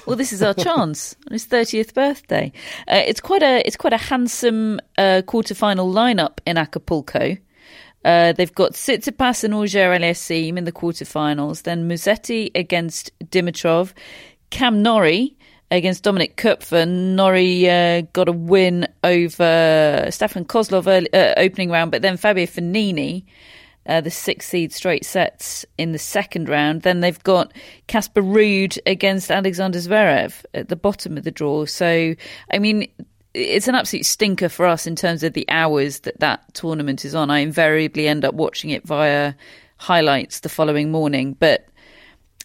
well, this is our chance on his thirtieth birthday. Uh, it's quite a it's quite a handsome uh, quarter-final lineup in Acapulco. Uh, they've got Tsitsipas and Auger Aliassime in the quarterfinals. Then Musetti against Dimitrov. Cam Norrie against Dominik Koepfer. Norrie uh, got a win over Stefan Kozlov early, uh, opening round, but then Fabio Fognini, uh, the six seed straight sets in the second round. Then they've got Casper Ruud against Alexander Zverev at the bottom of the draw. So, I mean, it's an absolute stinker for us in terms of the hours that that tournament is on. I invariably end up watching it via highlights the following morning, but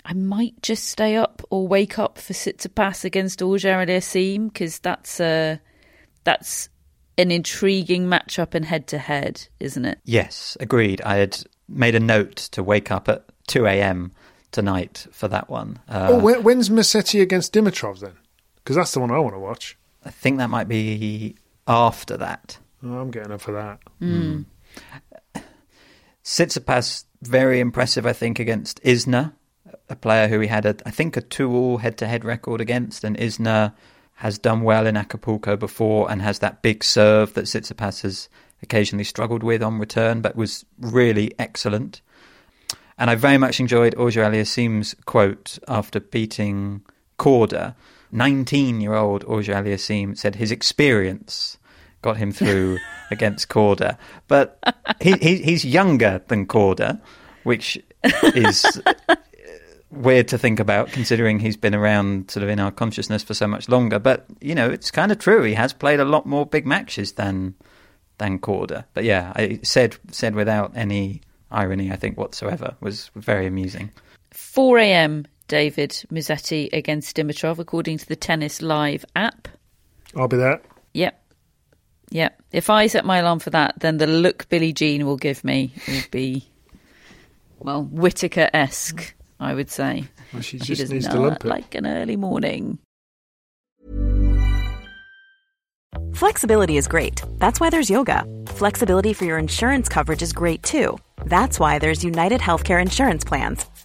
I might just stay up or wake up for Tsitsipas against Auger Aliassime because that's a that's an intriguing matchup in head to head, isn't it? Yes, agreed. I had made a note to wake up at two a.m. tonight for that one. Uh, oh, when's Musetti against Dimitrov then? Because that's the one I want to watch. I think that might be after that. Oh, I'm getting up for that. Mm. Tsitsipas very impressive, I think, against Isner a player who he had, a, I think, a two-all head-to-head record against, and Isner has done well in Acapulco before and has that big serve that Tsitsipas has occasionally struggled with on return, but was really excellent. And I very much enjoyed Auger Aliassime's quote after beating Korda. 19-year-old Auger Aliassime said his experience got him through against Korda. But he, he, he's younger than Korda, which is weird to think about considering he's been around sort of in our consciousness for so much longer. But you know, it's kind of true. He has played a lot more big matches than than Korda. But yeah, I said said without any irony, I think whatsoever was very amusing. 4 a.m. David Musetti against Dimitrov, according to the Tennis Live app. I'll be there. Yep. Yep. If I set my alarm for that, then the look Billie Jean will give me will be, well, Whitaker esque. I would say. Well, she, she just needs to lump it. Like an early morning. Flexibility is great. That's why there's yoga. Flexibility for your insurance coverage is great too. That's why there's United Healthcare Insurance Plans.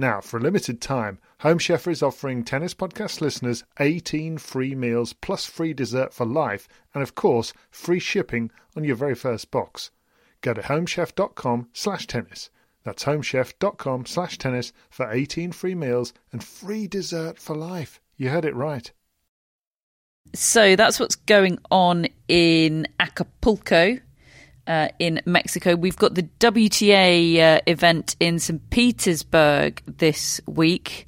Now, for a limited time, Home Chef is offering Tennis Podcast listeners 18 free meals plus free dessert for life, and of course, free shipping on your very first box. Go to homechef.com slash tennis. That's homechef.com slash tennis for 18 free meals and free dessert for life. You heard it right. So that's what's going on in Acapulco. Uh, in Mexico. We've got the WTA uh, event in St. Petersburg this week.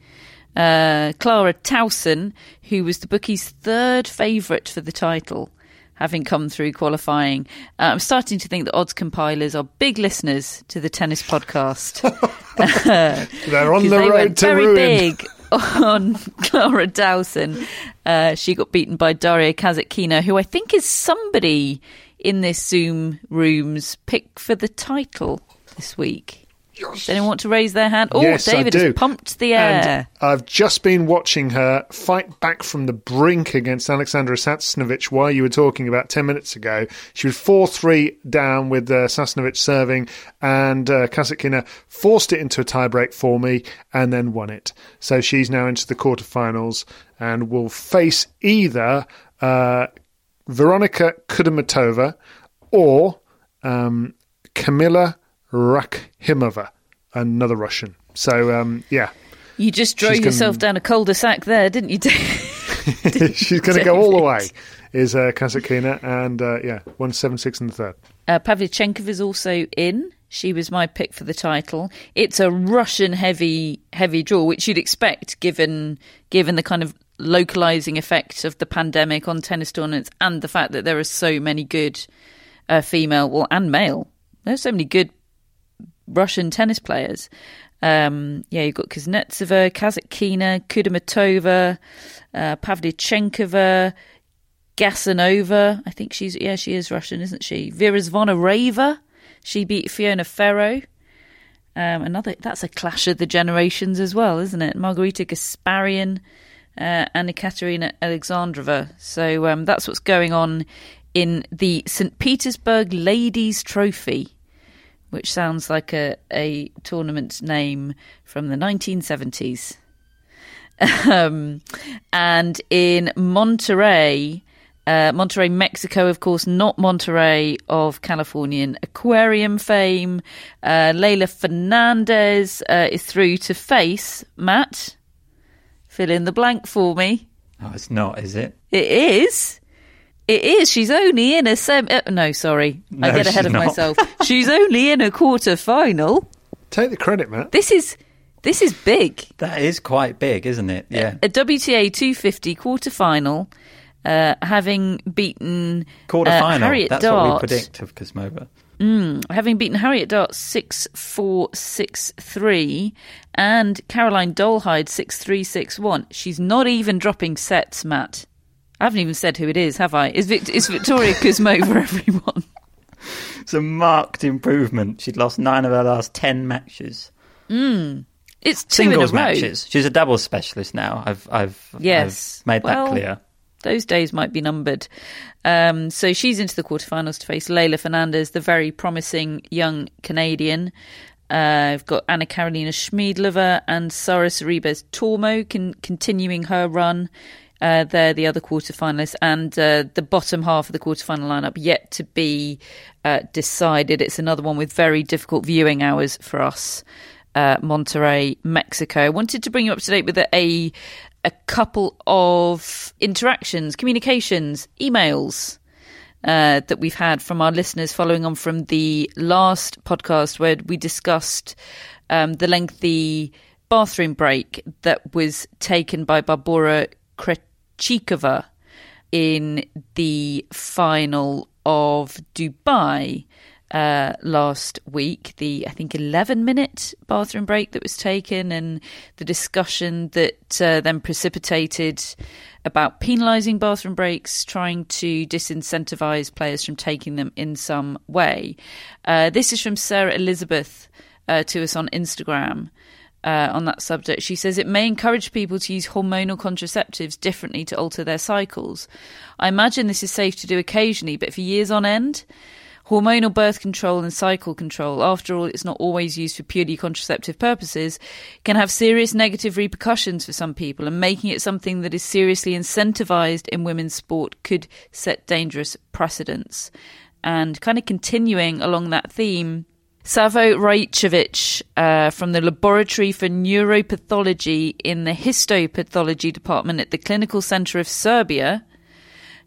Uh, Clara Tauson, who was the bookie's third favourite for the title, having come through qualifying. Uh, I'm starting to think that odds compilers are big listeners to the tennis podcast. They're on the they road to very ruin. big on Clara Tauson. Uh, she got beaten by Daria Kasatkina, who I think is somebody in this Zoom room's pick for the title this week. Does anyone want to raise their hand? Oh, Yes, David has pumped the air. And I've just been watching her fight back from the brink against Alexandra Sasnovich while you were talking about 10 minutes ago. She was 4 3 down with uh, Sasnovich serving, and uh, Kasatkina forced it into a tiebreak for me and then won it. So she's now into the quarterfinals and will face either uh, Veronika Kudermetova or um, Kamila Rakhimova, another Russian. So, um, yeah. you just drove she's gonna- yourself down a cul-de-sac there, didn't you, David? She's going to go all the way. Is uh, Kasatkina, and uh, yeah, one seven six in the third. Uh, is also in. She was my pick for the title. It's a Russian heavy heavy draw, which you'd expect given given the kind of localizing effect of the pandemic on tennis tournaments and the fact that there are so many good uh, female well and male. There's so many good Russian tennis players. Um, yeah, you've got Kuznetsova, Kasatkina, Kudermetova, uh, Pavlyuchenkova, Gasanova. I think she's yeah, she is Russian, isn't she? Vera Zvonareva. She beat Fiona Ferro. Um, another that's a clash of the generations as well, isn't it? Margarita Gasparyan uh, and Ekaterina Alexandrova. So um, that's what's going on in the St. Petersburg Ladies Trophy, which sounds like a, a tournament name from the 1970s. um, and in Monterrey, uh, Monterrey, Mexico, of course, not Monterey of Californian aquarium fame. Uh, Leylah Fernandez uh, is through to face Matt. Fill in the blank for me. Oh, it's not, is it? It is. It is. She's only in a sem. Uh, no, sorry, I get ahead of not. myself. She's only in a quarter final. Take the credit, Matt. This is this is big. That is quite big, isn't it? Yeah. A WTA 250 quarter final, uh, having beaten Quarter uh, final. Harriet That's Dart, what we predict of Kuzmova. Mm, having beaten Harriet Dart 6 4 6 3 and Caroline Dolehide 6 3 6 1. She's not even dropping sets, Matt. I haven't even said who it is, have I? Is, Vic- is Victoria Kuzmova everyone? It's a marked improvement. She'd lost nine of her last ten matches. Mm, it's two Singles in a row. matches. She's a doubles specialist now. I've I've, Yes. I've made Well, that clear. Those days might be numbered. Um, so she's into the quarterfinals to face Leylah Fernandez, the very promising young Canadian. Uh, I've got Anna Karolina Schmiedlova and Sara Sorribes Tormo can, continuing her run. Uh, they're the other quarterfinalists, and uh, the bottom half of the quarterfinal lineup yet to be uh, decided. It's another one with very difficult viewing hours for us. Uh, Monterrey, Mexico. I wanted to bring you up to date with a a couple of interactions, communications, emails uh, that we've had from our listeners following on from the last podcast where we discussed um, the lengthy bathroom break that was taken by Barbora Krejcikova in the final of Dubai uh, last week, the I think 11 minute bathroom break that was taken, and the discussion that uh, then precipitated about penalising bathroom breaks, trying to disincentivise players from taking them in some way. Uh, this is from Sarah Elizabeth uh, to us on Instagram. Uh, on that subject. She says it may encourage people to use hormonal contraceptives differently to alter their cycles. I imagine this is safe to do occasionally, but for years on end, Hormonal birth control and cycle control, after all, it's not always used for purely contraceptive purposes, can have serious negative repercussions for some people, and making it something that is seriously incentivized in women's sport could set dangerous precedents. And kind of continuing along that theme, Savo Raicevic uh, from the Laboratory for Neuropathology in the Histopathology Department at the Clinical Centre of Serbia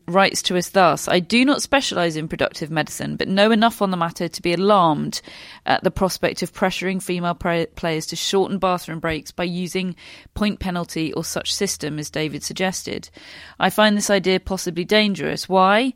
writes to us thus I do not specialise in productive medicine, but know enough on the matter to be alarmed at the prospect of pressuring female players to shorten bathroom breaks by using point penalty or such system as David suggested. I find this idea possibly dangerous. Why?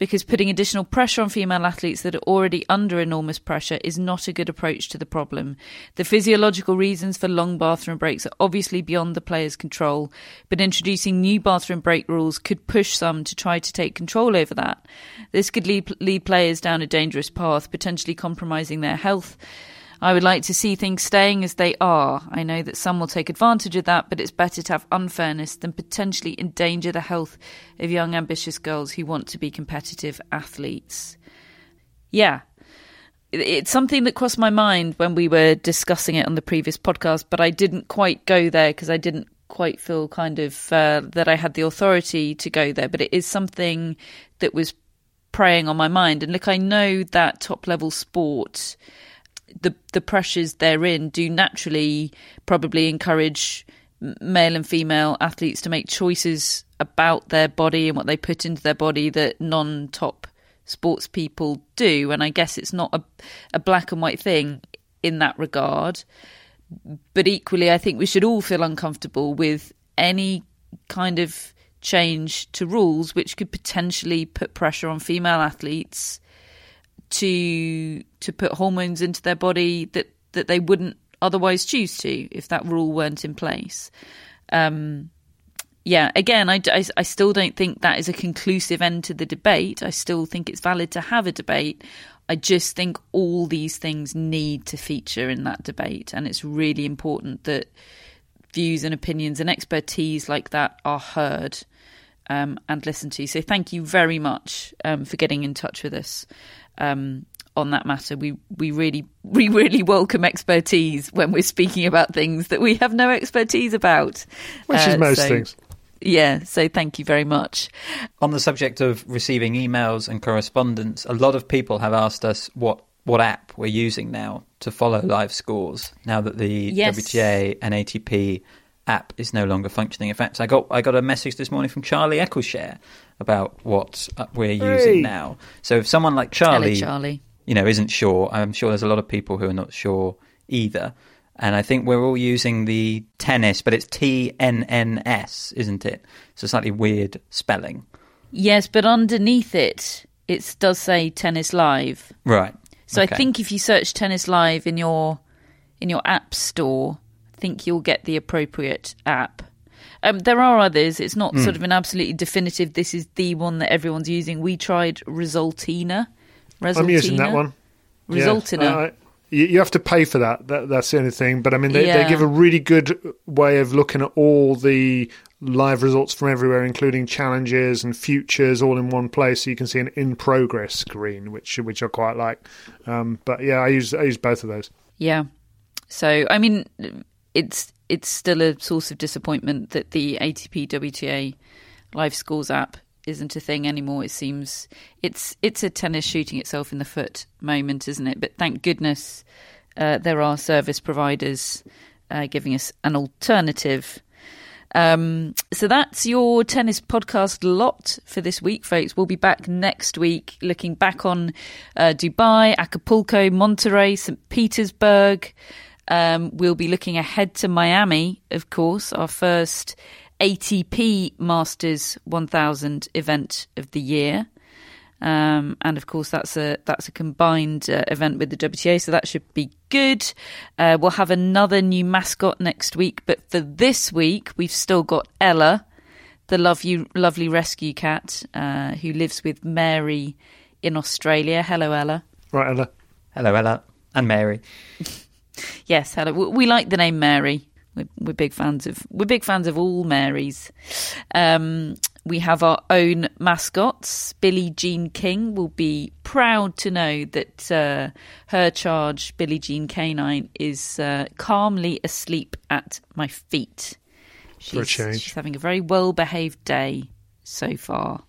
Because putting additional pressure on female athletes that are already under enormous pressure is not a good approach to the problem. The physiological reasons for long bathroom breaks are obviously beyond the player's control, but introducing new bathroom break rules could push some to try to take control over that. This could lead, lead players down a dangerous path, potentially compromising their health I would like to see things staying as they are. I know that some will take advantage of that, but it's better to have unfairness than potentially endanger the health of young, ambitious girls who want to be competitive athletes. Yeah. It's something that crossed my mind when we were discussing it on the previous podcast, but I didn't quite go there because I didn't quite feel kind of uh, that I had the authority to go there. But it is something that was preying on my mind. And look, I know that top level sport the the pressures therein do naturally probably encourage male and female athletes to make choices about their body and what they put into their body that non-top sports people do. And i guess it's not a, a black and white thing in that regard. But equally i think we should all feel uncomfortable with any kind of change to rules which could potentially put pressure on female athletes to to put hormones into their body that that they wouldn't otherwise choose to if that rule weren't in place. Um, yeah, again, I, I, I, still don't think that is a conclusive end to the debate. I still think it's valid to have a debate. I just think all these things need to feature in that debate, and it's really important that views and opinions and expertise like that are heard um, and listened to. So, thank you very much um, for getting in touch with us um, on that matter. We we really we really welcome expertise when we're speaking about things that we have no expertise about, which uh, is most so, things. Yeah, so thank you very much. On the subject of receiving emails and correspondence, a lot of people have asked us what what app we're using now to follow live scores now that the yes. WTA and ATP app is no longer functioning. In fact, I got I got a message this morning from Charlie Eccleshare about what uh, we're hey. using now. So if someone like Charlie, Charlie, you know, isn't sure, I'm sure there's a lot of people who are not sure either. And I think we're all using the tennis, but it's T N N S, isn't it? It's a slightly weird spelling. Yes, but underneath it, it does say Tennis Live. Right. So okay. I think if you search Tennis Live in your in your app store, I think you'll get the appropriate app. Um, there are others. It's not mm. sort of an absolutely definitive. This is the one that everyone's using. We tried Resultina. Resultina. I'm using that one. Resultina. Yeah, I, You, you have to pay for that. that. That's the only thing. But I mean, they, Yeah. they give a really good way of looking at all the live results from everywhere, including challenges and futures, all in one place, so you can see an in progress screen, which which I quite like. Um, but yeah, I use I use both of those. Yeah. So I mean, it's it's still a source of disappointment that the ATP WTA live scores app isn't a thing anymore. It seems it's it's a tennis shooting itself in the foot moment, isn't it? But thank goodness uh, there are service providers uh, giving us an alternative. Um, so that's your tennis podcast lot for this week, folks. We'll be back next week looking back on uh, Dubai, Acapulco, Monterrey, St. Petersburg. Um, we'll be looking ahead to Miami, of course, our first ATP Masters 1000 event of the year. Um, and of course, that's a that's a combined uh, event with the WTA, so that should be good. Uh, we'll have another new mascot next week, but for this week, we've still got Ella, the love you, lovely rescue cat uh, who lives with Mary in Australia. Hello, Ella. Right, Ella. Hello, Ella. And Mary. Yes, hello. We, we like the name Mary. We're, we're big fans of we're big fans of all Marys. Um, we have our own mascots. Billie Jean King will be proud to know that uh, her charge, Billie Jean Canine, is uh, calmly asleep at my feet. She's, For a change. she's having a very well behaved day so far.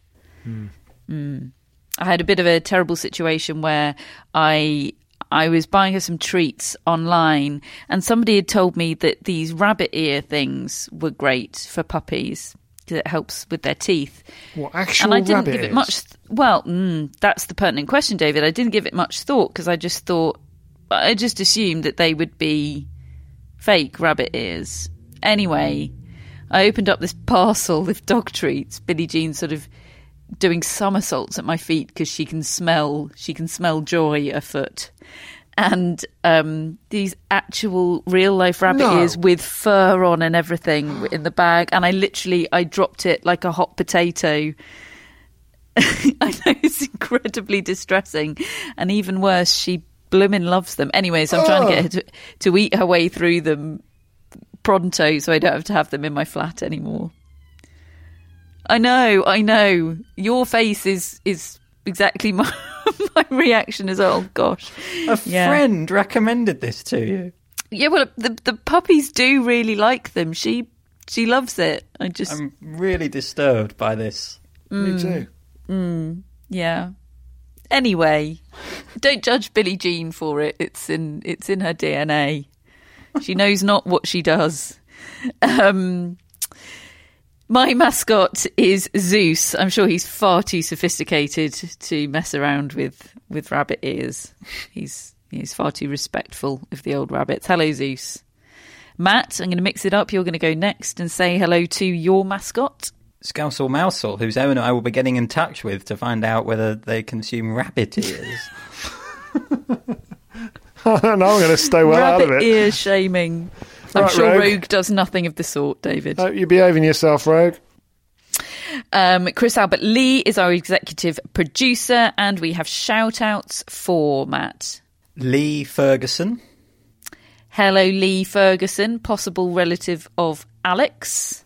Mm. I had a bit of a terrible situation where I I was buying her some treats online, and somebody had told me that these rabbit ear things were great for puppies because it helps with their teeth. What actual and I didn't give it much. Th- well, mm, that's the pertinent question, David. I didn't give it much thought because I just thought I just assumed that they would be fake rabbit ears. Anyway, I opened up this parcel with dog treats. Billie Jean sort of doing somersaults at my feet because she can smell she can smell joy afoot. And um, these actual real life rabbit No. ears with fur on and everything in the bag, and I literally I dropped it like a hot potato. I know it's incredibly distressing, and even worse, she bloomin' loves them. Anyway, so I'm trying to get her to, to eat her way through them pronto, so I don't have to have them in my flat anymore. I know, I know. Your face is is exactly my my reaction as well. Gosh, A Yeah. friend recommended this to you. yeah. Well, the the puppies do really like them. She she loves it. I just I'm really disturbed by this. Me too. yeah. Anyway, don't judge Billie Jean for it. It's in it's in her DNA. She knows not what she does. Um, my mascot is Zeus. I'm sure he's far too sophisticated to mess around with with rabbit ears. He's he's far too respectful of the old rabbits. Hello, Zeus. Matt, I'm going to mix it up. You're going to go next and say hello to your mascot. Scousel Mousel, whose owner I will be getting in touch with to find out whether they consume rabbit ears. no, I'm going to stay well out of it. ear shaming. I'm Right, sure Rogue. Rogue. does nothing of the sort, David. Hope you're behaving yourself, Rogue. Um, Chris Albert Lee is our executive producer, and we have shout outs for Matt. Lee Ferguson, Hello, Lee Ferguson, possible relative of Alex.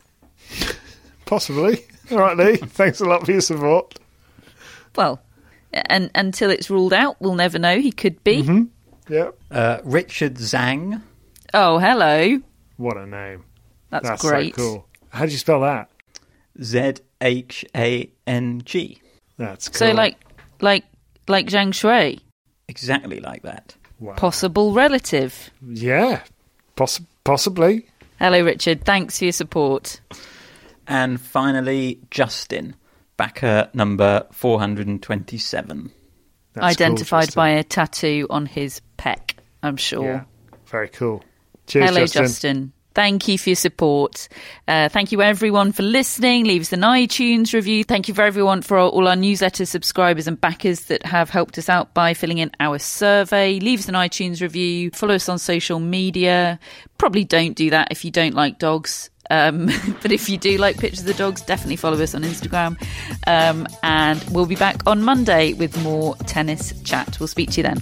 Possibly. All right, Lee. Thanks a lot for your support. Well, and until it's ruled out, we'll never know. He could be. Mm-hmm. Yep. uh, Richard Zhang, Oh, hello. What a name. That's, That's great. so cool. How do you spell that? Z H A N G. That's cool. So, like, like, like Zhang Shuai, Exactly like that. Wow. possible relative. Yeah. Poss- possibly. Hello, Richard. Thanks for your support. And finally, Justin, backer number 427. That's Identified Justin. by a tattoo on his pec, I'm sure. Yeah. Very cool. Cheers, Hello, Justin. Justin. Thank you for your support. Uh, thank you, everyone, for listening. Leave us an iTunes review. Thank you for everyone for all, all our newsletter subscribers and backers that have helped us out by filling in our survey. Leave us an iTunes review. Follow us on social media. Probably don't do that if you don't like dogs. Um, but if you do like pictures of the dogs, definitely follow us on Instagram. Um, and we'll be back on Monday with more tennis chat. We'll speak to you then.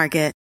Target.